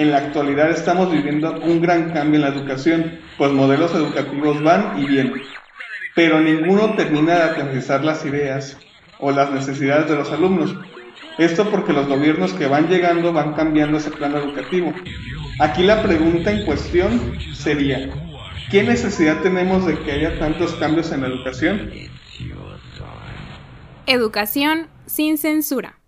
en la actualidad estamos viviendo un gran cambio en la educación, pues modelos educativos van y vienen, pero ninguno termina de aterrizar las ideas o las necesidades de los alumnos. Esto porque los gobiernos que van llegando van cambiando ese plan educativo. Aquí la pregunta en cuestión sería, ¿qué necesidad tenemos de que haya tantos cambios en la educación? Educación sin censura.